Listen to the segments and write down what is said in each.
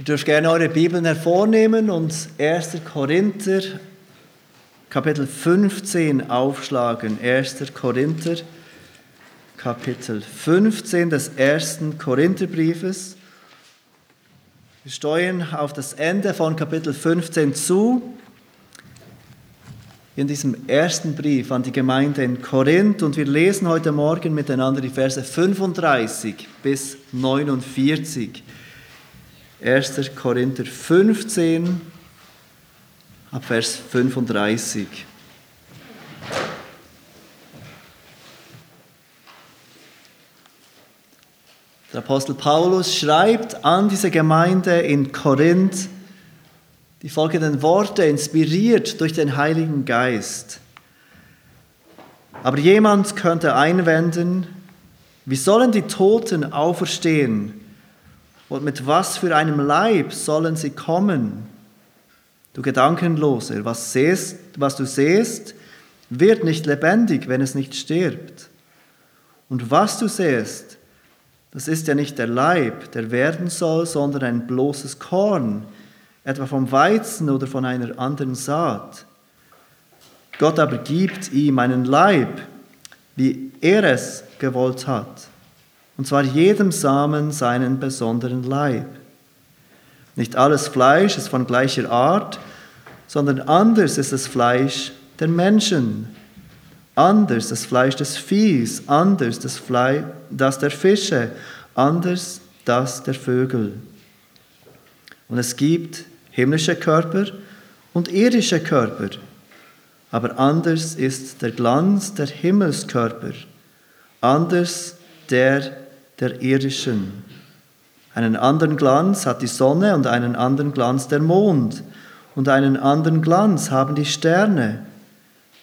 Ihr dürft gerne eure Bibeln hervornehmen und 1. Korinther Kapitel 15 aufschlagen. 1. Korinther Kapitel 15 des ersten Korintherbriefes. Wir steuern auf das Ende von Kapitel 15 zu. In diesem ersten Brief an die Gemeinde in Korinth und wir lesen heute Morgen miteinander die Verse 35 bis 49. 1. Korinther 15, ab Vers 35. Der Apostel Paulus schreibt an diese Gemeinde in Korinth die folgenden Worte, inspiriert durch den Heiligen Geist. Aber jemand könnte einwenden, wie sollen die Toten auferstehen? Und mit was für einem Leib sollen sie kommen? Du Gedankenloser, was, sehst, was du siehst, wird nicht lebendig, wenn es nicht stirbt. Und was du siehst, das ist ja nicht der Leib, der werden soll, sondern ein bloßes Korn, etwa vom Weizen oder von einer anderen Saat. Gott aber gibt ihm einen Leib, wie er es gewollt hat und zwar jedem Samen seinen besonderen Leib. Nicht alles Fleisch ist von gleicher Art, sondern anders ist das Fleisch der Menschen, anders das Fleisch des Viehs, anders das Fleisch das der Fische, anders das der Vögel. Und es gibt himmlische Körper und irdische Körper, aber anders ist der Glanz der Himmelskörper, anders der der irdischen. Einen anderen Glanz hat die Sonne und einen anderen Glanz der Mond und einen anderen Glanz haben die Sterne.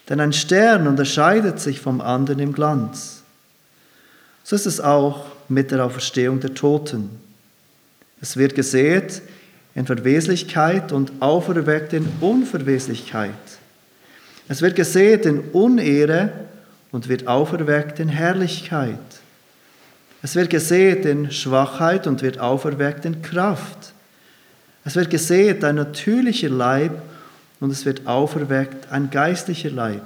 Denn ein Stern unterscheidet sich vom anderen im Glanz. So ist es auch mit der Auferstehung der Toten. Es wird gesät in Verweslichkeit und auferweckt in Unverweslichkeit. Es wird gesät in Unehre und wird auferweckt in Herrlichkeit. Es wird gesät in Schwachheit und wird auferweckt in Kraft. Es wird gesät ein natürlicher Leib und es wird auferweckt ein geistlicher Leib.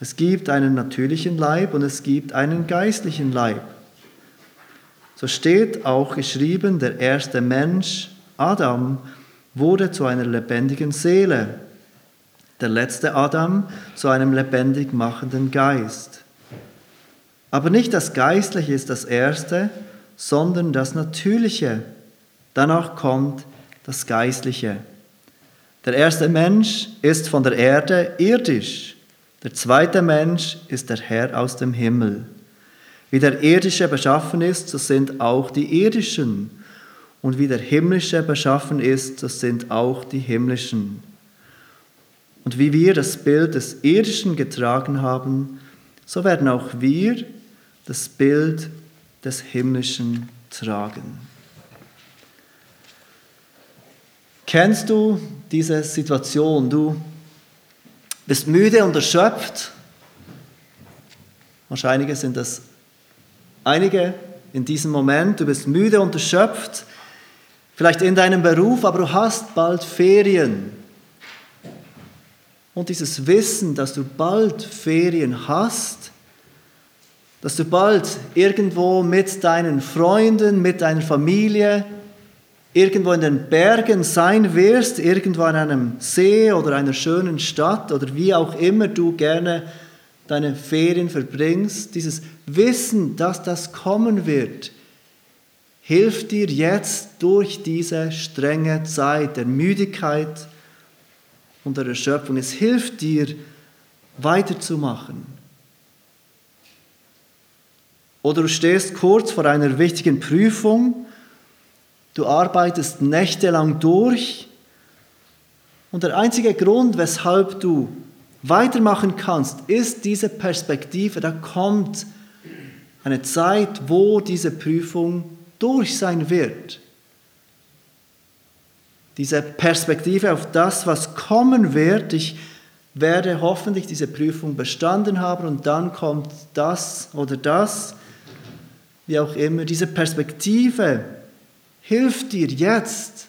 Es gibt einen natürlichen Leib und es gibt einen geistlichen Leib. So steht auch geschrieben, der erste Mensch, Adam, wurde zu einer lebendigen Seele, der letzte Adam zu einem lebendig machenden Geist. Aber nicht das Geistliche ist das Erste, sondern das Natürliche. Danach kommt das Geistliche. Der erste Mensch ist von der Erde irdisch. Der zweite Mensch ist der Herr aus dem Himmel. Wie der irdische beschaffen ist, so sind auch die irdischen. Und wie der himmlische beschaffen ist, so sind auch die himmlischen. Und wie wir das Bild des irdischen getragen haben, so werden auch wir das Bild des Himmlischen tragen. Kennst du diese Situation? Du bist müde und erschöpft. Wahrscheinlich sind das einige in diesem Moment. Du bist müde und erschöpft, vielleicht in deinem Beruf, aber du hast bald Ferien. Und dieses Wissen, dass du bald Ferien hast, dass du bald irgendwo mit deinen Freunden, mit deiner Familie, irgendwo in den Bergen sein wirst, irgendwo an einem See oder einer schönen Stadt oder wie auch immer du gerne deine Ferien verbringst, dieses Wissen, dass das kommen wird, hilft dir jetzt durch diese strenge Zeit der Müdigkeit und der Erschöpfung. Es hilft dir weiterzumachen. Oder du stehst kurz vor einer wichtigen Prüfung, du arbeitest nächtelang durch und der einzige Grund, weshalb du weitermachen kannst, ist diese Perspektive. Da kommt eine Zeit, wo diese Prüfung durch sein wird. Diese Perspektive auf das, was kommen wird. Ich werde hoffentlich diese Prüfung bestanden haben und dann kommt das oder das wie auch immer, diese Perspektive hilft dir jetzt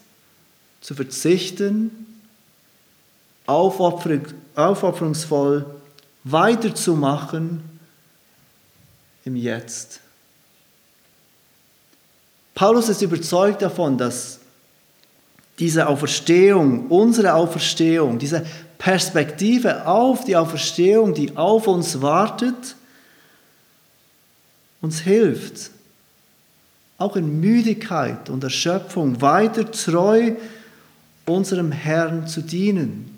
zu verzichten, aufopferungsvoll weiterzumachen im Jetzt. Paulus ist überzeugt davon, dass diese Auferstehung, unsere Auferstehung, diese Perspektive auf die Auferstehung, die auf uns wartet, uns hilft, auch in Müdigkeit und Erschöpfung weiter treu unserem Herrn zu dienen.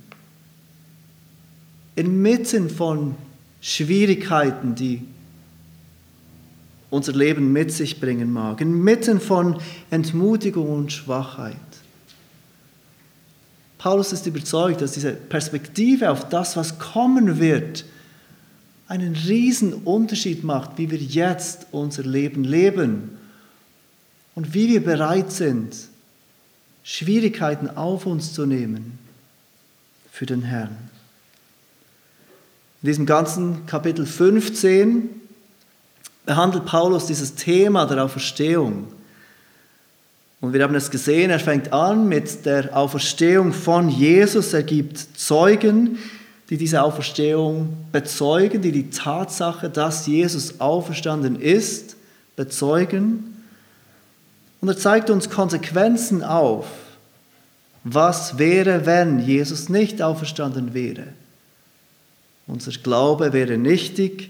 Inmitten von Schwierigkeiten, die unser Leben mit sich bringen mag, inmitten von Entmutigung und Schwachheit. Paulus ist überzeugt, dass diese Perspektive auf das, was kommen wird, einen riesen Unterschied macht, wie wir jetzt unser Leben leben und wie wir bereit sind, Schwierigkeiten auf uns zu nehmen für den Herrn. In diesem ganzen Kapitel 15 behandelt Paulus dieses Thema der Auferstehung. Und wir haben es gesehen, er fängt an mit der Auferstehung von Jesus. Er gibt Zeugen, die diese Auferstehung bezeugen, die die Tatsache, dass Jesus auferstanden ist, bezeugen. Und er zeigt uns Konsequenzen auf. Was wäre, wenn Jesus nicht auferstanden wäre? Unser Glaube wäre nichtig,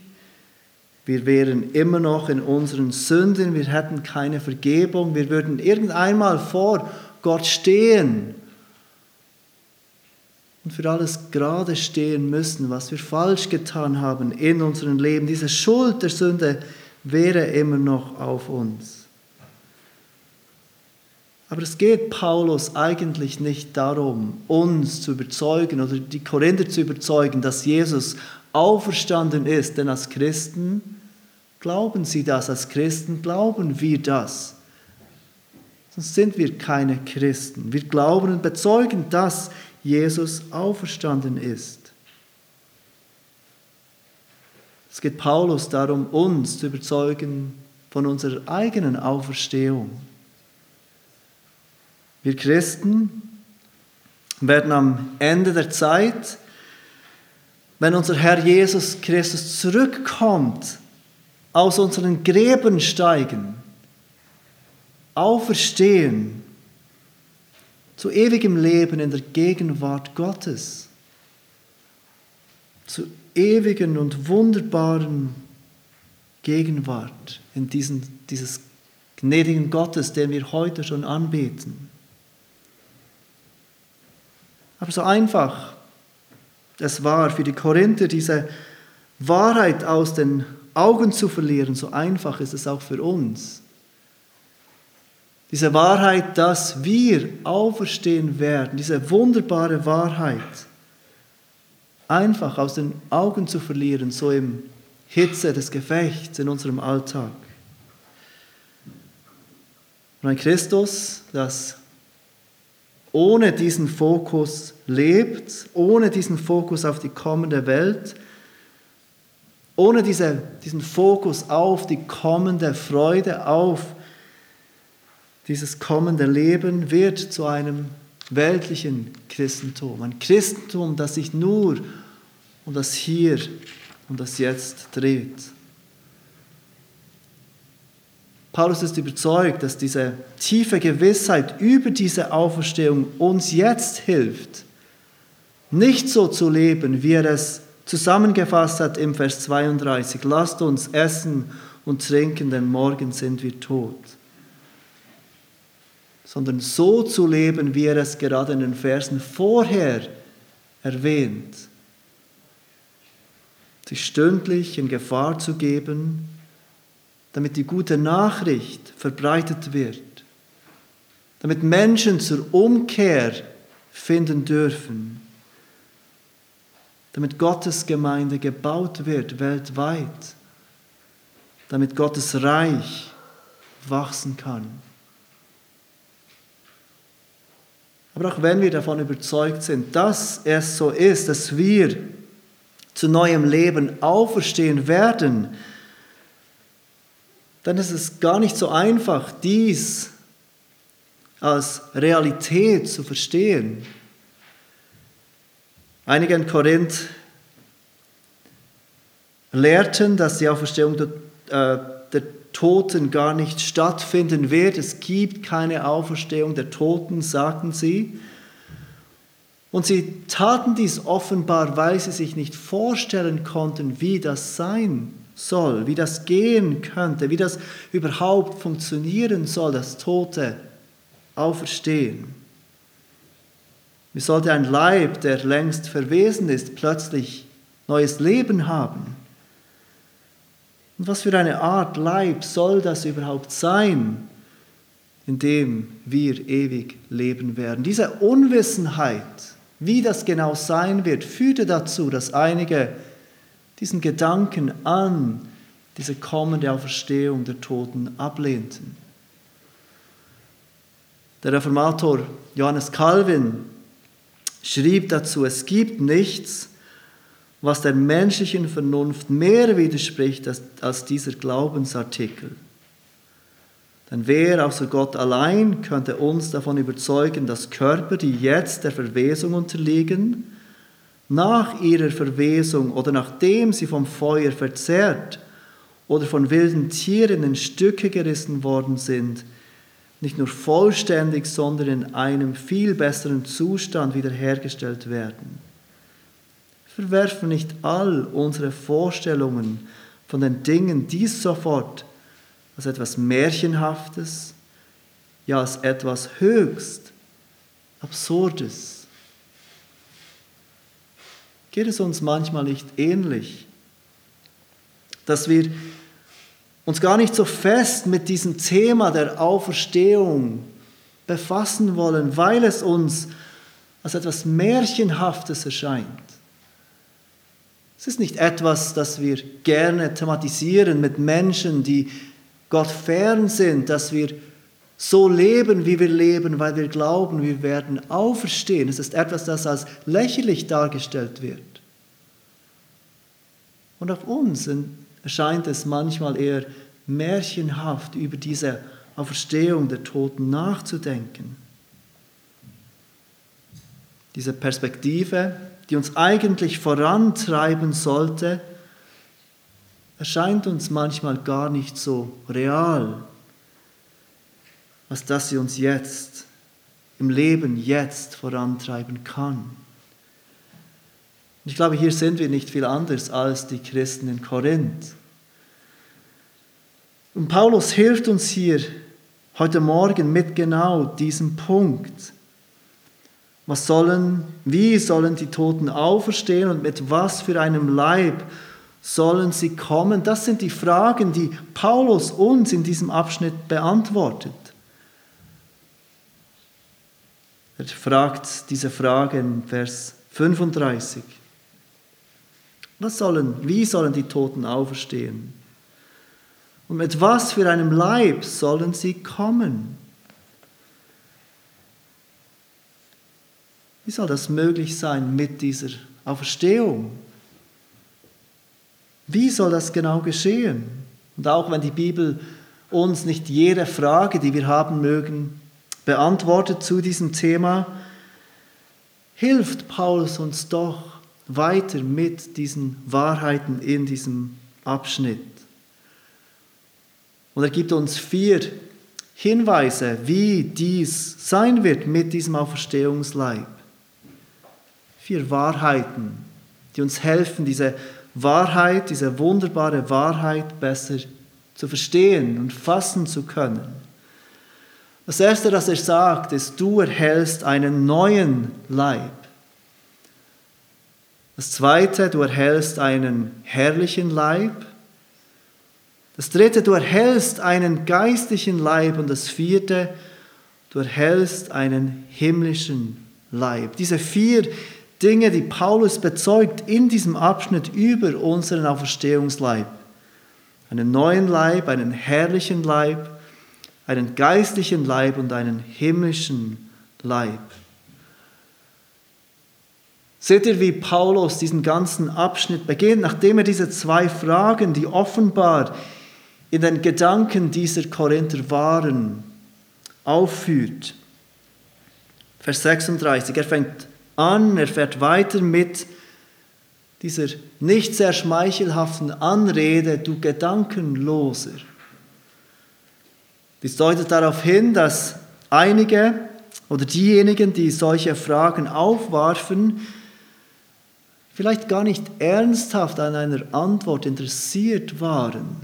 wir wären immer noch in unseren Sünden, wir hätten keine Vergebung, wir würden irgendeinmal vor Gott stehen und für alles gerade stehen müssen, was wir falsch getan haben in unserem Leben. Diese Schuld der Sünde wäre immer noch auf uns. Aber es geht Paulus eigentlich nicht darum, uns zu überzeugen oder die Korinther zu überzeugen, dass Jesus auferstanden ist, denn als Christen Glauben Sie das als Christen? Glauben wir das? Sonst sind wir keine Christen. Wir glauben und bezeugen, dass Jesus auferstanden ist. Es geht Paulus darum, uns zu überzeugen von unserer eigenen Auferstehung. Wir Christen werden am Ende der Zeit, wenn unser Herr Jesus Christus zurückkommt, aus unseren Gräben steigen, auferstehen zu ewigem Leben in der Gegenwart Gottes, zu ewigen und wunderbaren Gegenwart in diesen, dieses gnädigen Gottes, den wir heute schon anbeten. Aber so einfach es war für die Korinther, diese Wahrheit aus den Augen zu verlieren, so einfach ist es auch für uns. Diese Wahrheit, dass wir auferstehen werden, diese wunderbare Wahrheit, einfach aus den Augen zu verlieren, so im Hitze des Gefechts in unserem Alltag. Und ein Christus, das ohne diesen Fokus lebt, ohne diesen Fokus auf die kommende Welt, ohne diese, diesen Fokus auf die kommende Freude, auf dieses kommende Leben, wird zu einem weltlichen Christentum. Ein Christentum, das sich nur um das Hier und das Jetzt dreht. Paulus ist überzeugt, dass diese tiefe Gewissheit über diese Auferstehung uns jetzt hilft, nicht so zu leben, wie er es zusammengefasst hat im Vers 32, lasst uns essen und trinken, denn morgen sind wir tot. Sondern so zu leben, wie er es gerade in den Versen vorher erwähnt. Sich stündlich in Gefahr zu geben, damit die gute Nachricht verbreitet wird, damit Menschen zur Umkehr finden dürfen damit Gottes Gemeinde gebaut wird weltweit, damit Gottes Reich wachsen kann. Aber auch wenn wir davon überzeugt sind, dass es so ist, dass wir zu neuem Leben auferstehen werden, dann ist es gar nicht so einfach, dies als Realität zu verstehen. Einige in Korinth lehrten, dass die Auferstehung äh, Toten gar nicht stattfinden wird. Es gibt keine Auferstehung der Toten, sagten sie. Und sie taten dies offenbar, weil sie sich nicht vorstellen konnten, wie das sein soll, wie das gehen könnte, wie das überhaupt funktionieren soll, dass Tote auferstehen. Wie sollte ein Leib, der längst verwesen ist, plötzlich neues Leben haben? Und was für eine Art Leib soll das überhaupt sein, in dem wir ewig leben werden? Diese Unwissenheit, wie das genau sein wird, führte dazu, dass einige diesen Gedanken an diese kommende Auferstehung der Toten ablehnten. Der Reformator Johannes Calvin schrieb dazu, es gibt nichts, was der menschlichen Vernunft mehr widerspricht als, als dieser Glaubensartikel. Denn wer außer Gott allein könnte uns davon überzeugen, dass Körper, die jetzt der Verwesung unterliegen, nach ihrer Verwesung oder nachdem sie vom Feuer verzehrt oder von wilden Tieren in Stücke gerissen worden sind, nicht nur vollständig, sondern in einem viel besseren Zustand wiederhergestellt werden. Verwerfen nicht all unsere Vorstellungen von den Dingen dies sofort als etwas Märchenhaftes, ja als etwas höchst Absurdes. Geht es uns manchmal nicht ähnlich, dass wir uns gar nicht so fest mit diesem Thema der Auferstehung befassen wollen, weil es uns als etwas Märchenhaftes erscheint. Es ist nicht etwas, das wir gerne thematisieren mit Menschen, die Gott fern sind, dass wir so leben, wie wir leben, weil wir glauben, wir werden auferstehen. Es ist etwas, das als lächerlich dargestellt wird. Und auch uns erscheint es manchmal eher märchenhaft, über diese Auferstehung der Toten nachzudenken. Diese Perspektive, die uns eigentlich vorantreiben sollte, erscheint uns manchmal gar nicht so real, als dass sie uns jetzt im Leben jetzt vorantreiben kann. Und ich glaube, hier sind wir nicht viel anders als die Christen in Korinth. Und Paulus hilft uns hier heute Morgen mit genau diesem Punkt. Was sollen, wie sollen die Toten auferstehen und mit was für einem Leib sollen sie kommen? Das sind die Fragen, die Paulus uns in diesem Abschnitt beantwortet. Er fragt diese Frage in Vers 35. Was sollen, wie sollen die Toten auferstehen? Und mit was für einem Leib sollen sie kommen? Wie soll das möglich sein mit dieser Auferstehung? Wie soll das genau geschehen? Und auch wenn die Bibel uns nicht jede Frage, die wir haben mögen, beantwortet zu diesem Thema, hilft Paulus uns doch weiter mit diesen Wahrheiten in diesem Abschnitt. Und er gibt uns vier Hinweise, wie dies sein wird mit diesem Auferstehungsleib. Vier Wahrheiten, die uns helfen, diese Wahrheit, diese wunderbare Wahrheit besser zu verstehen und fassen zu können. Das Erste, das er sagt, ist, du erhältst einen neuen Leib. Das Zweite, du erhältst einen herrlichen Leib. Das Dritte, du erhältst einen geistlichen Leib. Und das Vierte, du erhältst einen himmlischen Leib. Diese vier Dinge, die Paulus bezeugt in diesem Abschnitt über unseren Auferstehungsleib. Einen neuen Leib, einen herrlichen Leib, einen geistlichen Leib und einen himmlischen Leib. Seht ihr, wie Paulus diesen ganzen Abschnitt beginnt, nachdem er diese zwei Fragen, die offenbar in den Gedanken dieser Korinther waren, aufführt. Vers 36. Er fängt an, er fährt weiter mit dieser nicht sehr schmeichelhaften Anrede, du Gedankenloser. Dies deutet darauf hin, dass einige oder diejenigen, die solche Fragen aufwarfen, vielleicht gar nicht ernsthaft an einer Antwort interessiert waren.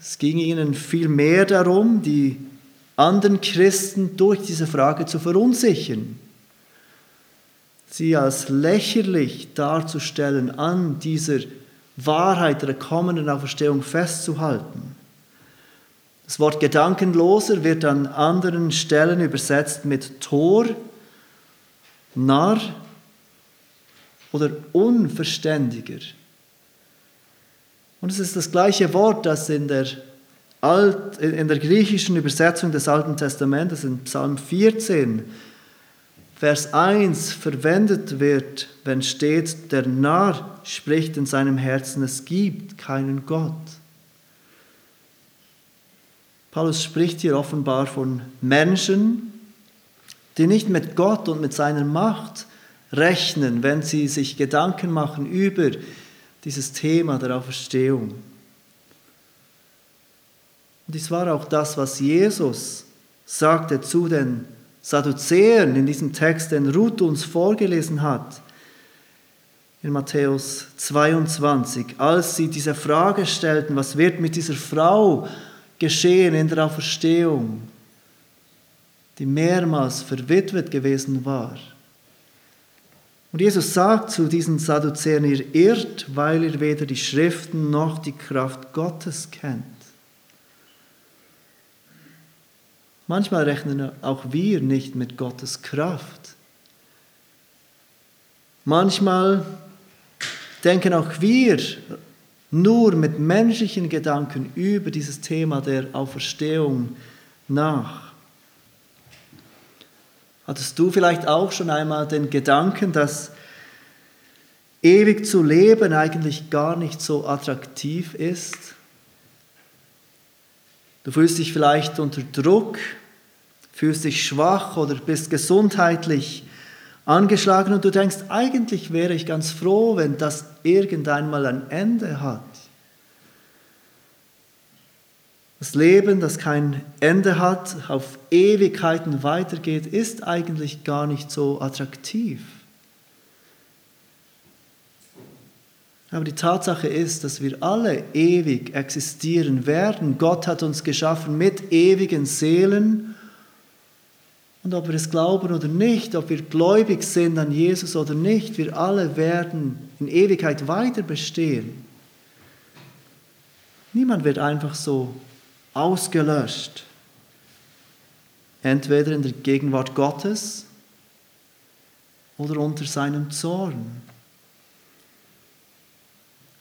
Es ging ihnen vielmehr darum, die anderen Christen durch diese Frage zu verunsichern, sie als lächerlich darzustellen, an dieser Wahrheit der kommenden Auferstehung festzuhalten. Das Wort Gedankenloser wird an anderen Stellen übersetzt mit Tor, Narr oder Unverständiger. Und es ist das gleiche Wort, das in der, Alt, in der griechischen Übersetzung des Alten Testamentes, in Psalm 14, Vers 1 verwendet wird, wenn steht, der Narr spricht in seinem Herzen, es gibt keinen Gott. Paulus spricht hier offenbar von Menschen, die nicht mit Gott und mit seiner Macht rechnen, wenn sie sich Gedanken machen über dieses Thema der Auferstehung. Und dies war auch das, was Jesus sagte zu den Sadduzäern in diesem Text, den Ruth uns vorgelesen hat, in Matthäus 22, als sie diese Frage stellten, was wird mit dieser Frau geschehen in der Auferstehung, die mehrmals verwitwet gewesen war. Und Jesus sagt zu diesen Sadduzäern, ihr irrt, weil ihr weder die Schriften noch die Kraft Gottes kennt. Manchmal rechnen auch wir nicht mit Gottes Kraft. Manchmal denken auch wir nur mit menschlichen Gedanken über dieses Thema der Auferstehung nach. Hattest du vielleicht auch schon einmal den Gedanken, dass ewig zu leben eigentlich gar nicht so attraktiv ist? Du fühlst dich vielleicht unter Druck, fühlst dich schwach oder bist gesundheitlich angeschlagen und du denkst, eigentlich wäre ich ganz froh, wenn das irgendwann mal ein Ende hat. Das Leben, das kein Ende hat, auf Ewigkeiten weitergeht, ist eigentlich gar nicht so attraktiv. Aber die Tatsache ist, dass wir alle ewig existieren werden. Gott hat uns geschaffen mit ewigen Seelen. Und ob wir es glauben oder nicht, ob wir gläubig sind an Jesus oder nicht, wir alle werden in Ewigkeit weiter bestehen. Niemand wird einfach so ausgelöscht. Entweder in der Gegenwart Gottes oder unter seinem Zorn.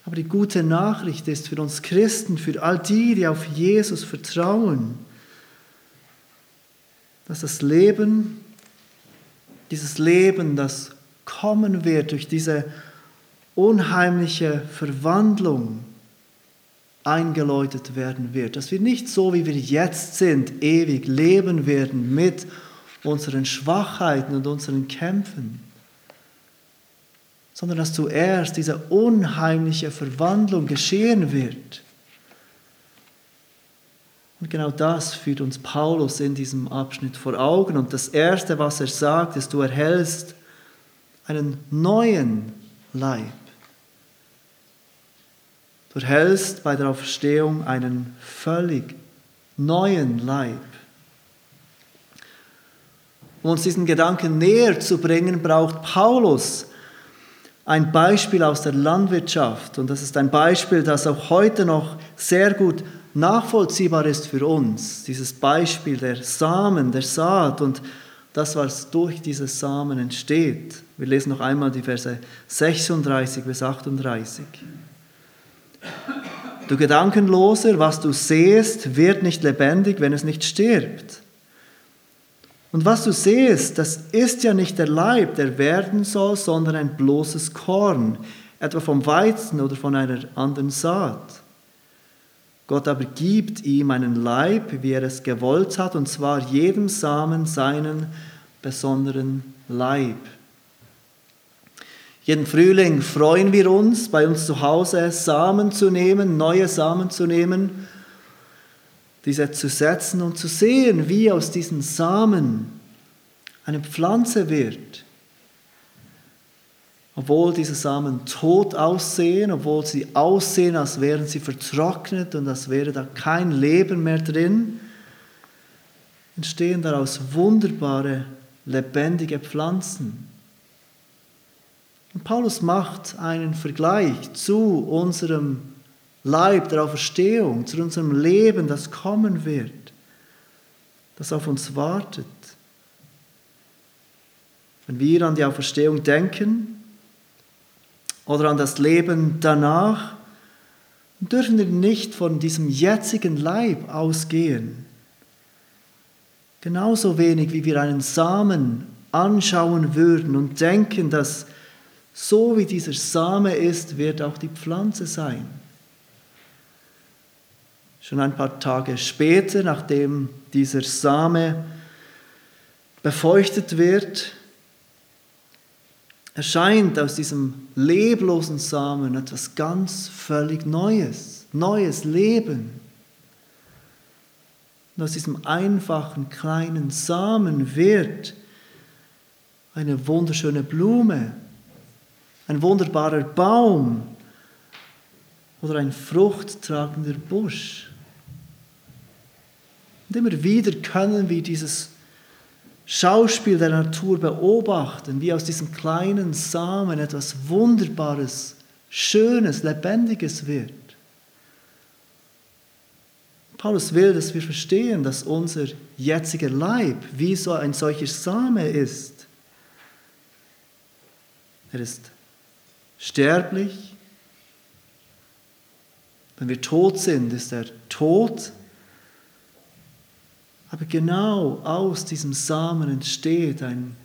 Aber die gute Nachricht ist für uns Christen, für all die, die auf Jesus vertrauen, dass das Leben, dieses Leben, das kommen wird durch diese unheimliche Verwandlung, eingeläutet werden wird. Dass wir nicht so, wie wir jetzt sind, ewig leben werden mit unseren Schwachheiten und unseren Kämpfen, sondern dass zuerst diese unheimliche Verwandlung geschehen wird. Und genau das führt uns Paulus in diesem Abschnitt vor Augen. Und das Erste, was er sagt, ist, du erhältst einen neuen Leib. Du erhältst bei der Auferstehung einen völlig neuen Leib. Um uns diesen Gedanken näher zu bringen, braucht Paulus ein Beispiel aus der Landwirtschaft. Und das ist ein Beispiel, das auch heute noch sehr gut nachvollziehbar ist für uns. Dieses Beispiel der Samen, der Saat und das, was durch diese Samen entsteht. Wir lesen noch einmal die Verse 36 bis 38. Du Gedankenloser, was du sehst, wird nicht lebendig, wenn es nicht stirbt. Und was du siehst, das ist ja nicht der Leib, der werden soll, sondern ein bloßes Korn, etwa vom Weizen oder von einer anderen Saat. Gott aber gibt ihm einen Leib, wie er es gewollt hat, und zwar jedem Samen seinen besonderen Leib. Jeden Frühling freuen wir uns, bei uns zu Hause Samen zu nehmen, neue Samen zu nehmen, diese zu setzen und zu sehen, wie aus diesen Samen eine Pflanze wird. Obwohl diese Samen tot aussehen, obwohl sie aussehen, als wären sie vertrocknet und als wäre da kein Leben mehr drin, entstehen daraus wunderbare, lebendige Pflanzen. Und Paulus macht einen Vergleich zu unserem Leib der Auferstehung, zu unserem Leben, das kommen wird, das auf uns wartet. Wenn wir an die Auferstehung denken oder an das Leben danach, dürfen wir nicht von diesem jetzigen Leib ausgehen. Genauso wenig wie wir einen Samen anschauen würden und denken, dass so wie dieser Same ist, wird auch die Pflanze sein. Schon ein paar Tage später, nachdem dieser Same befeuchtet wird, erscheint aus diesem leblosen Samen etwas ganz völlig Neues, neues Leben. Und aus diesem einfachen kleinen Samen wird eine wunderschöne Blume, ein wunderbarer Baum oder ein fruchttragender Busch. Und immer wieder können wir dieses Schauspiel der Natur beobachten, wie aus diesem kleinen Samen etwas Wunderbares, Schönes, Lebendiges wird. Paulus will, dass wir verstehen, dass unser jetziger Leib wie so ein solcher Same ist. Er ist sterblich. Wenn wir tot sind, ist er tot. Aber genau aus diesem Samen entsteht ein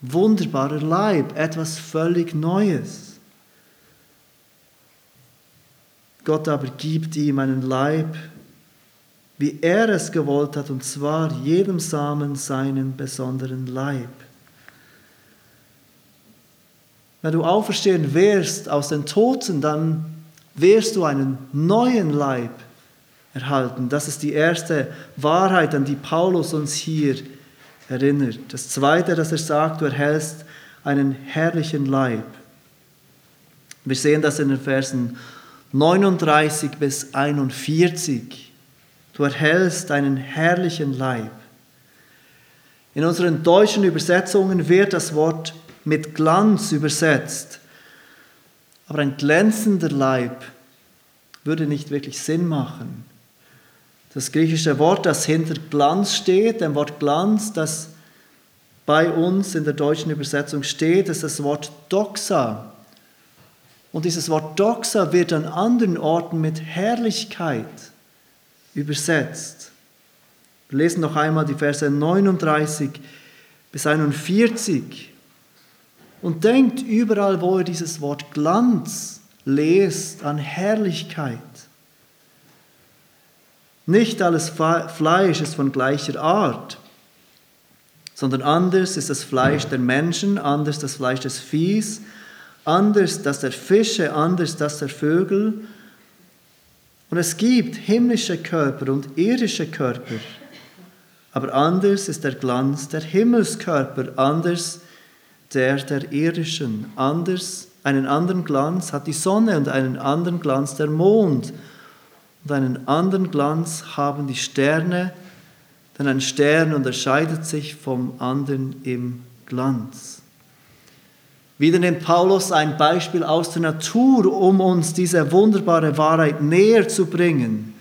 wunderbarer Leib, etwas völlig Neues. Gott aber gibt ihm einen Leib, wie er es gewollt hat, und zwar jedem Samen seinen besonderen Leib. Wenn du auferstehen wirst aus den Toten, dann wirst du einen neuen Leib erhalten. Das ist die erste Wahrheit, an die Paulus uns hier erinnert. Das zweite, dass er sagt, du erhältst einen herrlichen Leib. Wir sehen das in den Versen 39 bis 41. Du erhältst einen herrlichen Leib. In unseren deutschen Übersetzungen wird das Wort mit Glanz übersetzt. Aber ein glänzender Leib würde nicht wirklich Sinn machen. Das griechische Wort, das hinter Glanz steht, dem Wort Glanz, das bei uns in der deutschen Übersetzung steht, ist das Wort Doxa. Und dieses Wort Doxa wird an anderen Orten mit Herrlichkeit übersetzt. Wir lesen noch einmal die Verse 39 bis 41 und denkt überall, wo ihr dieses Wort Glanz lest, an Herrlichkeit. Nicht alles Fleisch ist von gleicher Art, sondern anders ist das Fleisch der Menschen, anders das Fleisch des Viehs, anders das der Fische, anders das der Vögel. Und es gibt himmlische Körper und irdische Körper, aber anders ist der Glanz der Himmelskörper, anders der der irdischen. Anders, einen anderen Glanz hat die Sonne und einen anderen Glanz der Mond. Und einen anderen Glanz haben die Sterne, denn ein Stern unterscheidet sich vom anderen im Glanz. Wieder nimmt Paulus ein Beispiel aus der Natur, um uns diese wunderbare Wahrheit näher zu bringen,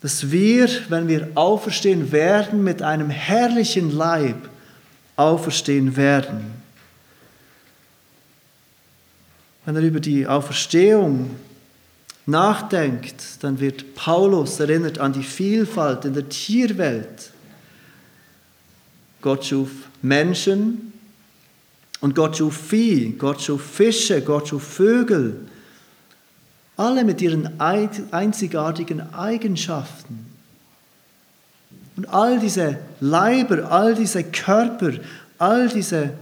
dass wir, wenn wir auferstehen werden mit einem herrlichen Leib, auferstehen werden. Wenn er über die Auferstehung nachdenkt, dann wird Paulus erinnert an die Vielfalt in der Tierwelt. Gott schuf Menschen und Gott schuf Vieh, Gott schuf Fische, Gott schuf Vögel, alle mit ihren einzigartigen Eigenschaften. Und all diese Leiber, all diese Körper, all diese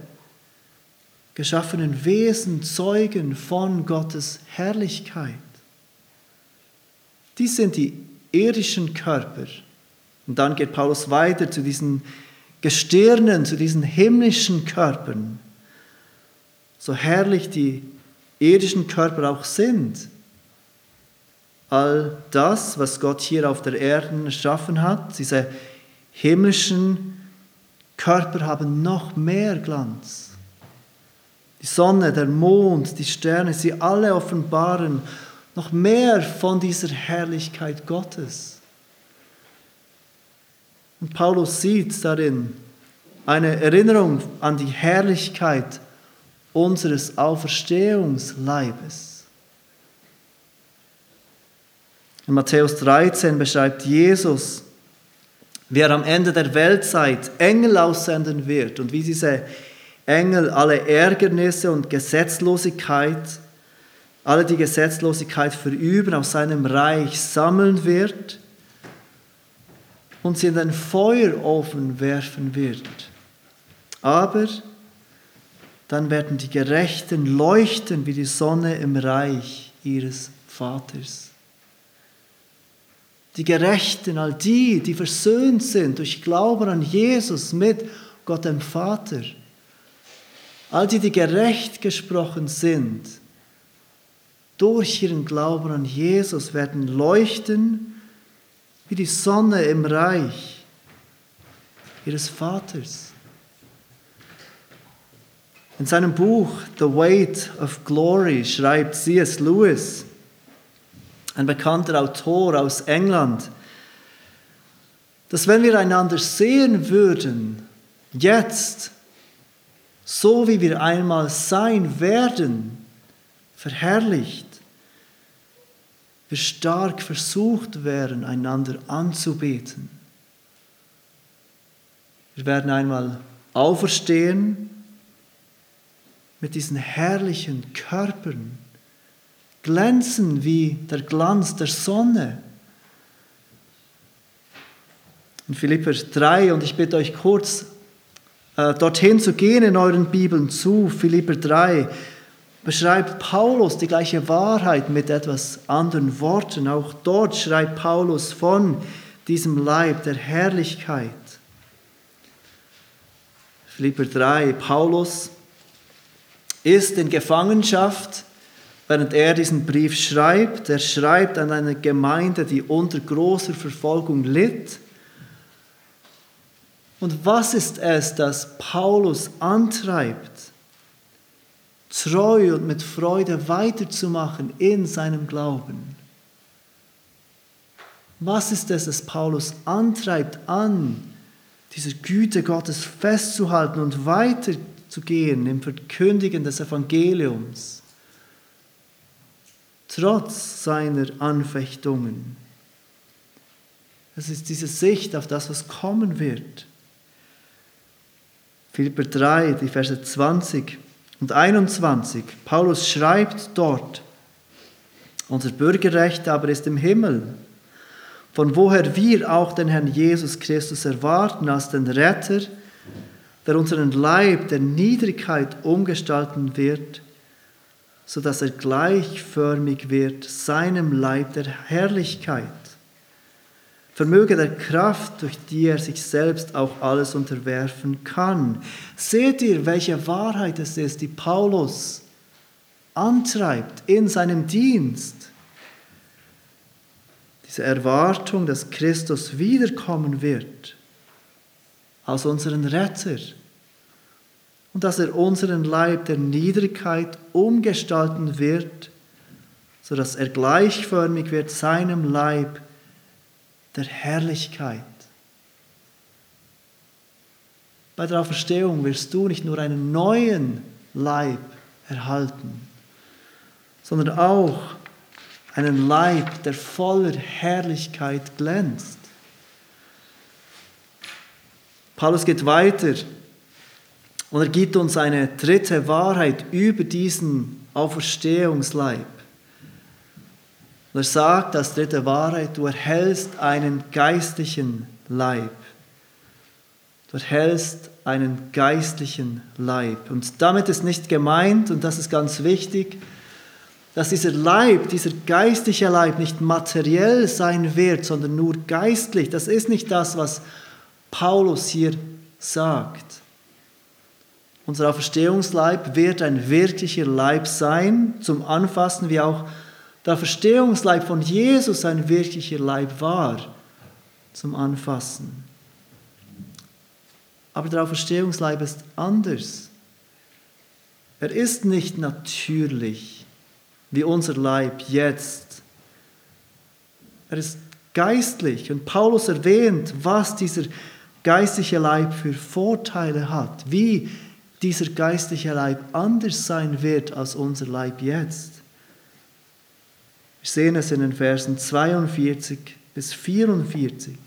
geschaffenen Wesen zeugen von Gottes Herrlichkeit. Dies sind die irdischen Körper. Und dann geht Paulus weiter zu diesen Gestirnen, zu diesen himmlischen Körpern. So herrlich die irdischen Körper auch sind. All das, was Gott hier auf der Erde erschaffen hat, diese himmlischen Körper haben noch mehr Glanz. Die Sonne, der Mond, die Sterne, sie alle offenbaren noch mehr von dieser Herrlichkeit Gottes. Und Paulus sieht darin eine Erinnerung an die Herrlichkeit unseres Auferstehungsleibes. In Matthäus 13 beschreibt Jesus, wie er am Ende der Weltzeit Engel aussenden wird und wie diese Engel alle Ärgernisse und Gesetzlosigkeit, alle die Gesetzlosigkeit verüben, aus seinem Reich sammeln wird und sie in den Feuerofen werfen wird. Aber dann werden die Gerechten leuchten wie die Sonne im Reich ihres Vaters. Die Gerechten, all die, die versöhnt sind durch Glauben an Jesus mit Gott dem Vater, all die, die gerecht gesprochen sind, durch ihren Glauben an Jesus werden leuchten wie die Sonne im Reich ihres Vaters. In seinem Buch The Weight of Glory schreibt C.S. Lewis, ein bekannter Autor aus England, dass wenn wir einander sehen würden, jetzt, so wie wir einmal sein werden, verherrlicht, wir stark versucht wären, einander anzubeten. Wir werden einmal auferstehen mit diesen herrlichen Körpern, glänzen wie der Glanz der Sonne. In Philipper 3, und ich bitte euch kurz äh, dorthin zu gehen in euren Bibeln zu, Philipper 3, beschreibt Paulus die gleiche Wahrheit mit etwas anderen Worten. Auch dort schreibt Paulus von diesem Leib der Herrlichkeit. Philipper 3, Paulus ist in Gefangenschaft, während er diesen Brief schreibt. Er schreibt an eine Gemeinde, die unter großer Verfolgung litt. Und was ist es, das Paulus antreibt? Treu und mit Freude weiterzumachen in seinem Glauben. Was ist es, das Paulus antreibt, an dieser Güte Gottes festzuhalten und weiterzugehen im Verkündigen des Evangeliums, trotz seiner Anfechtungen? Es ist diese Sicht auf das, was kommen wird. Philipper 3, die Verse 20 und 21. Paulus schreibt dort, unser Bürgerrecht aber ist im Himmel, von woher wir auch den Herrn Jesus Christus erwarten als den Retter, der unseren Leib der Niedrigkeit umgestalten wird, sodass er gleichförmig wird seinem Leib der Herrlichkeit vermöge der Kraft, durch die er sich selbst auch alles unterwerfen kann. Seht ihr, welche Wahrheit es ist, die Paulus antreibt in seinem Dienst? Diese Erwartung, dass Christus wiederkommen wird als unseren Retter und dass er unseren Leib der Niedrigkeit umgestalten wird, sodass er gleichförmig wird seinem Leib der Herrlichkeit. Bei der Auferstehung wirst du nicht nur einen neuen Leib erhalten, sondern auch einen Leib, der voller Herrlichkeit glänzt. Paulus geht weiter und er gibt uns eine dritte Wahrheit über diesen Auferstehungsleib. Und er sagt, das dritte Wahrheit, du erhältst einen geistlichen Leib. Du erhältst einen geistlichen Leib. Und damit ist nicht gemeint, und das ist ganz wichtig, dass dieser Leib, dieser geistliche Leib nicht materiell sein wird, sondern nur geistlich. Das ist nicht das, was Paulus hier sagt. Unser Auferstehungsleib wird ein wirklicher Leib sein, zum Anfassen, wie auch der Auferstehungsleib von Jesus ein wirklicher Leib war, zum Anfassen. Aber der Auferstehungsleib ist anders. Er ist nicht natürlich wie unser Leib jetzt. Er ist geistlich. Und Paulus erwähnt, was dieser geistliche Leib für Vorteile hat, wie dieser geistliche Leib anders sein wird als unser Leib jetzt. Wir sehen es in den Versen 42 bis 44.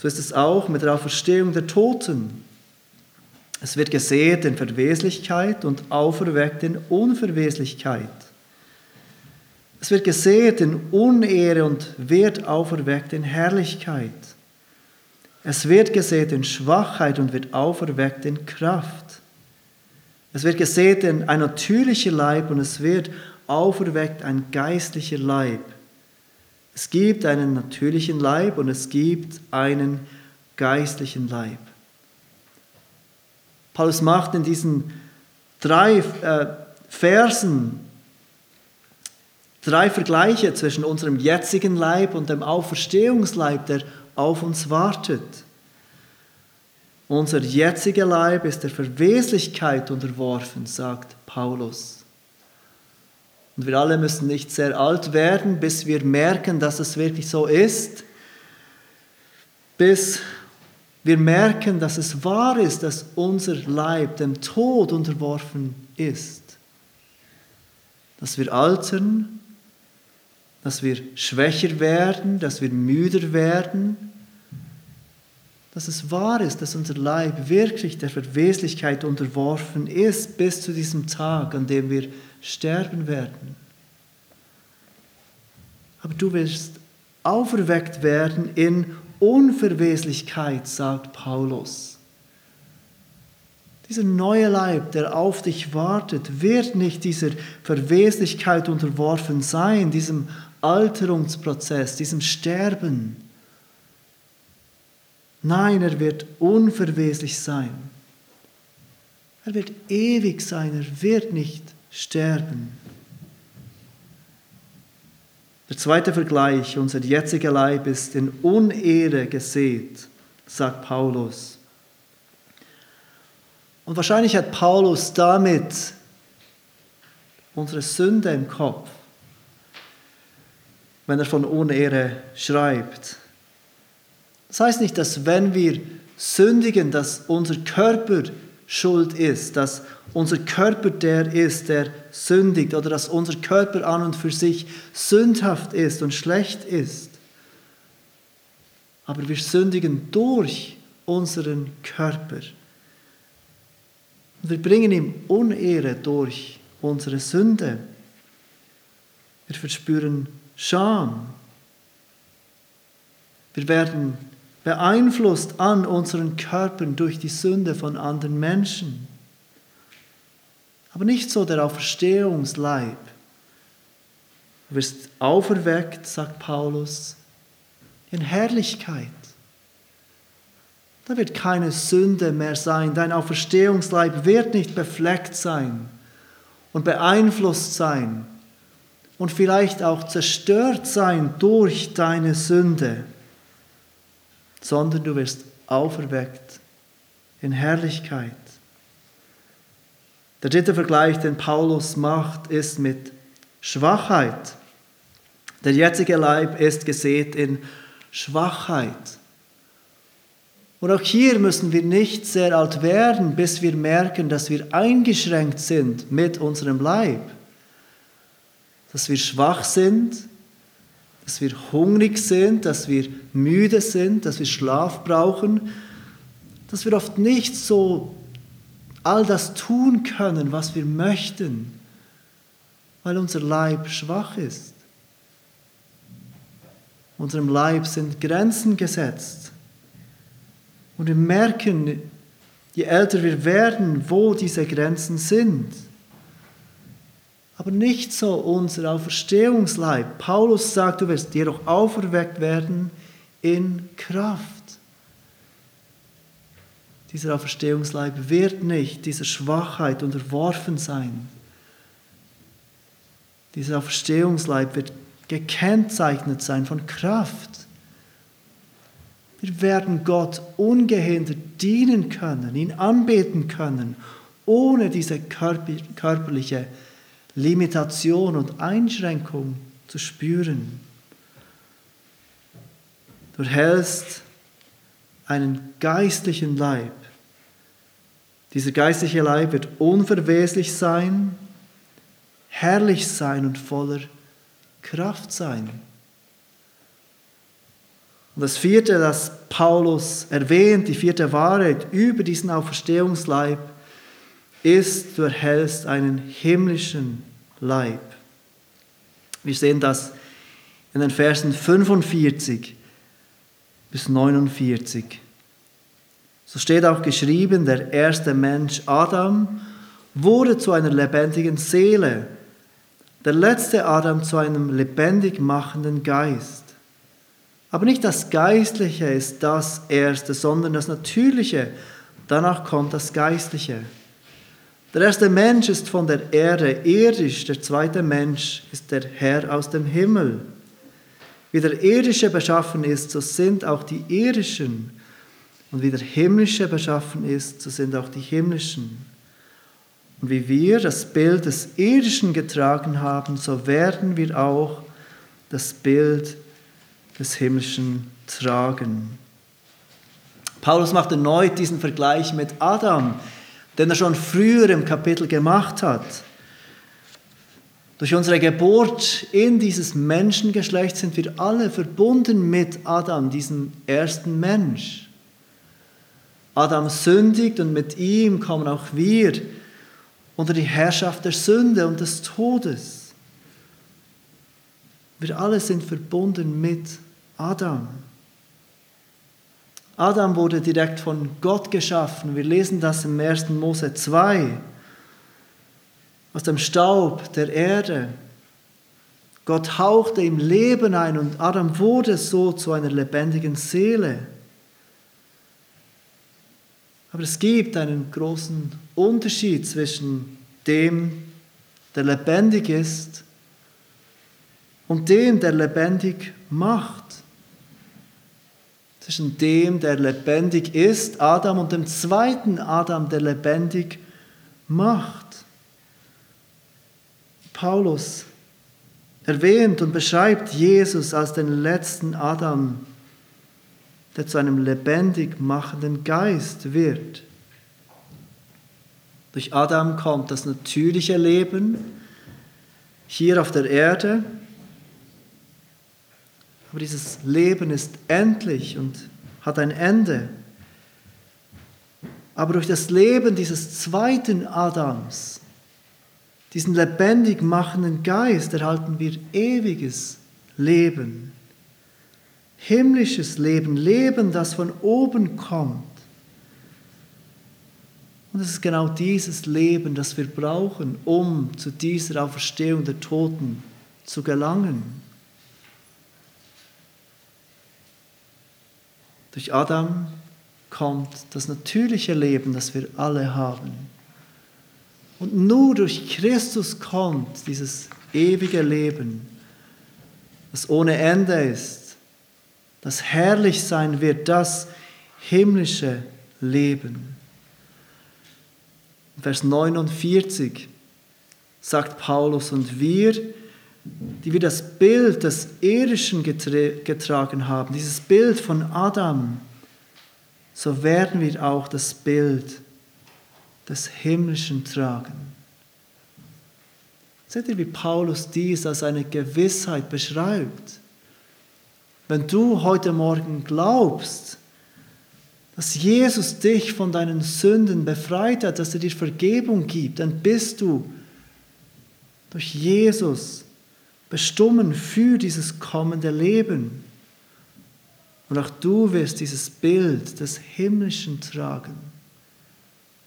So ist es auch mit der Auferstehung der Toten. Es wird gesät in Verweslichkeit und auferweckt in Unverweslichkeit. Es wird gesät in Unehre und wird auferweckt in Herrlichkeit. Es wird gesät in Schwachheit und wird auferweckt in Kraft. Es wird gesät in ein natürlicher Leib und es wird auferweckt ein geistlicher Leib. Es gibt einen natürlichen Leib und es gibt einen geistlichen Leib. Paulus macht in diesen drei äh, Versen drei Vergleiche zwischen unserem jetzigen Leib und dem Auferstehungsleib, der auf uns wartet. Unser jetziger Leib ist der Verweslichkeit unterworfen, sagt Paulus. Und wir alle müssen nicht sehr alt werden, bis wir merken, dass es wirklich so ist. Bis wir merken, dass es wahr ist, dass unser Leib dem Tod unterworfen ist. Dass wir altern, dass wir schwächer werden, dass wir müder werden. Dass es wahr ist, dass unser Leib wirklich der Verweslichkeit unterworfen ist bis zu diesem Tag, an dem wir sterben werden. Aber du wirst auferweckt werden in Unverweslichkeit, sagt Paulus. Dieser neue Leib, der auf dich wartet, wird nicht dieser Verweslichkeit unterworfen sein, diesem Alterungsprozess, diesem Sterben. Nein, er wird unverweslich sein. Er wird ewig sein, er wird nicht sterben. Der zweite Vergleich, unser jetziger Leib ist in Unehre gesät, sagt Paulus. Und wahrscheinlich hat Paulus damit unsere Sünde im Kopf, wenn er von Unehre schreibt. Das heißt nicht, dass wenn wir sündigen, dass unser Körper schuld ist, dass unser Körper der ist, der sündigt oder dass unser Körper an und für sich sündhaft ist und schlecht ist. Aber wir sündigen durch unseren Körper. Wir bringen ihm Unehre durch unsere Sünde. Wir verspüren Scham. Wir werden beeinflusst an unseren Körpern durch die Sünde von anderen Menschen. Aber nicht so der Auferstehungsleib. Du wirst auferweckt, sagt Paulus, in Herrlichkeit. Da wird keine Sünde mehr sein. Dein Auferstehungsleib wird nicht befleckt sein und beeinflusst sein und vielleicht auch zerstört sein durch deine Sünde sondern du wirst auferweckt in Herrlichkeit. Der dritte Vergleich, den Paulus macht, ist mit Schwachheit. Der jetzige Leib ist gesät in Schwachheit. Und auch hier müssen wir nicht sehr alt werden, bis wir merken, dass wir eingeschränkt sind mit unserem Leib. Dass wir schwach sind, dass wir hungrig sind, dass wir müde sind, dass wir Schlaf brauchen, dass wir oft nicht so all das tun können, was wir möchten, weil unser Leib schwach ist. Unserem Leib sind Grenzen gesetzt. Und wir merken, je älter wir werden, wo diese Grenzen sind. Aber nicht so unser Auferstehungsleib. Paulus sagt, du wirst jedoch auferweckt werden in Kraft. Dieser Auferstehungsleib wird nicht dieser Schwachheit unterworfen sein. Dieser Auferstehungsleib wird gekennzeichnet sein von Kraft. Wir werden Gott ungehindert dienen können, ihn anbeten können, ohne diese körperliche Limitation und Einschränkung zu spüren. Du hältst einen geistlichen Leib. Dieser geistliche Leib wird unverweslich sein, herrlich sein und voller Kraft sein. Und das vierte, das Paulus erwähnt, die vierte Wahrheit über diesen Auferstehungsleib, ist, du erhältst einen himmlischen Leib. Wir sehen das in den Versen 45 bis 49. So steht auch geschrieben, der erste Mensch Adam wurde zu einer lebendigen Seele, der letzte Adam zu einem lebendig machenden Geist. Aber nicht das Geistliche ist das Erste, sondern das Natürliche. Danach kommt das Geistliche. Der erste Mensch ist von der Erde irdisch, der zweite Mensch ist der Herr aus dem Himmel. Wie der irdische beschaffen ist, so sind auch die irdischen. Und wie der himmlische beschaffen ist, so sind auch die himmlischen. Und wie wir das Bild des irdischen getragen haben, so werden wir auch das Bild des himmlischen tragen. Paulus macht erneut diesen Vergleich mit Adam den er schon früher im Kapitel gemacht hat. Durch unsere Geburt in dieses Menschengeschlecht sind wir alle verbunden mit Adam, diesem ersten Mensch. Adam sündigt und mit ihm kommen auch wir unter die Herrschaft der Sünde und des Todes. Wir alle sind verbunden mit Adam. Adam wurde direkt von Gott geschaffen. Wir lesen das im 1. Mose 2. Aus dem Staub der Erde. Gott hauchte ihm Leben ein und Adam wurde so zu einer lebendigen Seele. Aber es gibt einen großen Unterschied zwischen dem, der lebendig ist, und dem, der lebendig macht zwischen dem, der lebendig ist, Adam, und dem zweiten Adam, der lebendig macht. Paulus erwähnt und beschreibt Jesus als den letzten Adam, der zu einem lebendig machenden Geist wird. Durch Adam kommt das natürliche Leben hier auf der Erde aber dieses Leben ist endlich und hat ein Ende. Aber durch das Leben dieses zweiten Adams, diesen lebendig machenden Geist, erhalten wir ewiges Leben. Himmlisches Leben, Leben, das von oben kommt. Und es ist genau dieses Leben, das wir brauchen, um zu dieser Auferstehung der Toten zu gelangen. Durch Adam kommt das natürliche Leben, das wir alle haben. Und nur durch Christus kommt dieses ewige Leben, das ohne Ende ist, das herrlich sein wird, das himmlische Leben. Vers 49 sagt Paulus, und wir, die wir das Bild des Irdischen getragen haben, dieses Bild von Adam, so werden wir auch das Bild des Himmlischen tragen. Seht ihr, wie Paulus dies als eine Gewissheit beschreibt? Wenn du heute Morgen glaubst, dass Jesus dich von deinen Sünden befreit hat, dass er dir Vergebung gibt, dann bist du durch Jesus bestimmen für dieses kommende Leben. Und auch du wirst dieses Bild des Himmlischen tragen.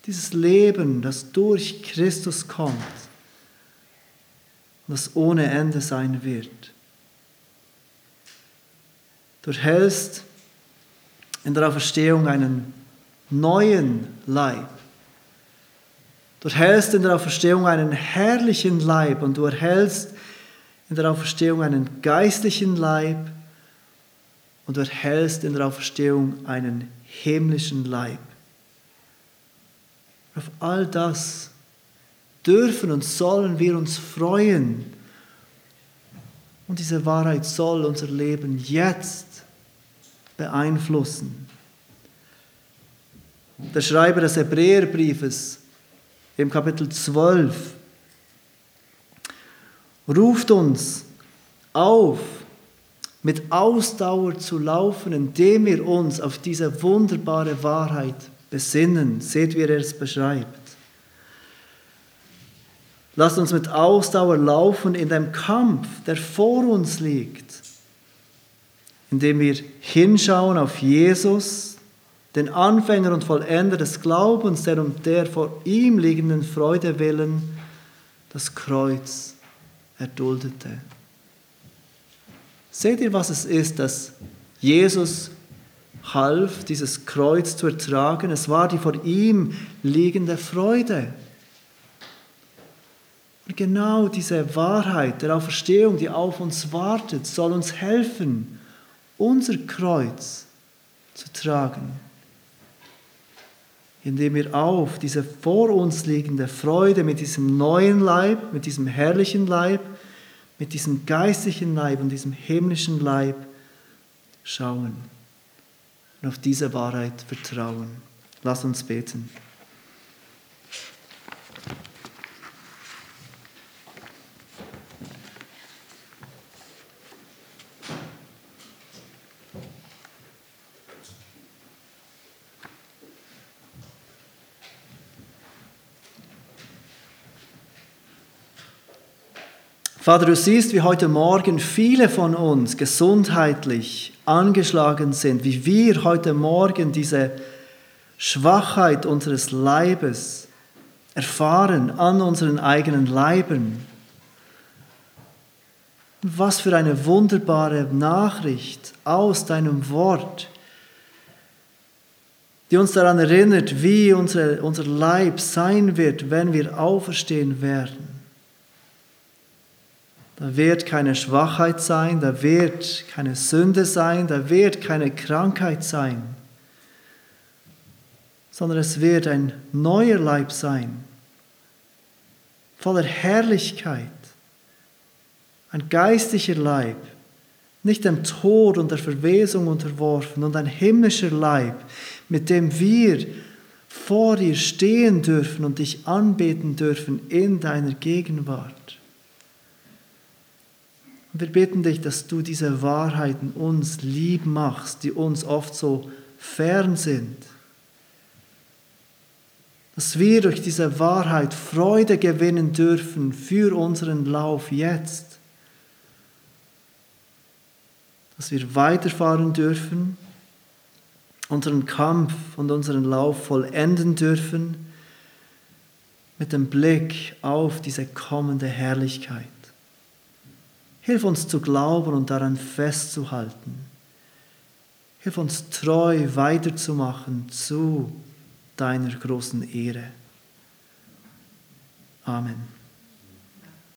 Dieses Leben, das durch Christus kommt und das ohne Ende sein wird. Du erhältst in der Auferstehung einen neuen Leib. Du erhältst in der Auferstehung einen herrlichen Leib und du erhältst in der Auferstehung einen geistlichen Leib und du erhältst in der Auferstehung einen himmlischen Leib. Auf all das dürfen und sollen wir uns freuen. Und diese Wahrheit soll unser Leben jetzt beeinflussen. Der Schreiber des Hebräerbriefes im Kapitel 12 ruft uns auf, mit Ausdauer zu laufen, indem wir uns auf diese wunderbare Wahrheit besinnen. Seht, wie er es beschreibt. Lasst uns mit Ausdauer laufen in dem Kampf, der vor uns liegt, indem wir hinschauen auf Jesus, den Anfänger und Vollender des Glaubens, der um der vor ihm liegenden Freude willen das Kreuz erduldete. Seht ihr, was es ist, dass Jesus half, dieses Kreuz zu ertragen? Es war die vor ihm liegende Freude. Und genau diese Wahrheit der Auferstehung, die auf uns wartet, soll uns helfen, unser Kreuz zu tragen. Indem wir auf diese vor uns liegende Freude mit diesem neuen Leib, mit diesem herrlichen Leib, mit diesem geistlichen Leib und diesem himmlischen Leib schauen und auf diese Wahrheit vertrauen. Lass uns beten. Vater, du siehst, wie heute Morgen viele von uns gesundheitlich angeschlagen sind, wie wir heute Morgen diese Schwachheit unseres Leibes erfahren an unseren eigenen Leiben. Was für eine wunderbare Nachricht aus deinem Wort, die uns daran erinnert, wie unsere, unser Leib sein wird, wenn wir auferstehen werden. Da wird keine Schwachheit sein, da wird keine Sünde sein, da wird keine Krankheit sein, sondern es wird ein neuer Leib sein, voller Herrlichkeit, ein geistlicher Leib, nicht dem Tod und der Verwesung unterworfen und ein himmlischer Leib, mit dem wir vor dir stehen dürfen und dich anbeten dürfen in deiner Gegenwart. Und wir bitten dich, dass du diese Wahrheiten uns lieb machst, die uns oft so fern sind. Dass wir durch diese Wahrheit Freude gewinnen dürfen für unseren Lauf jetzt. Dass wir weiterfahren dürfen, unseren Kampf und unseren Lauf vollenden dürfen mit dem Blick auf diese kommende Herrlichkeit. Hilf uns zu glauben und daran festzuhalten. Hilf uns treu weiterzumachen zu deiner großen Ehre. Amen.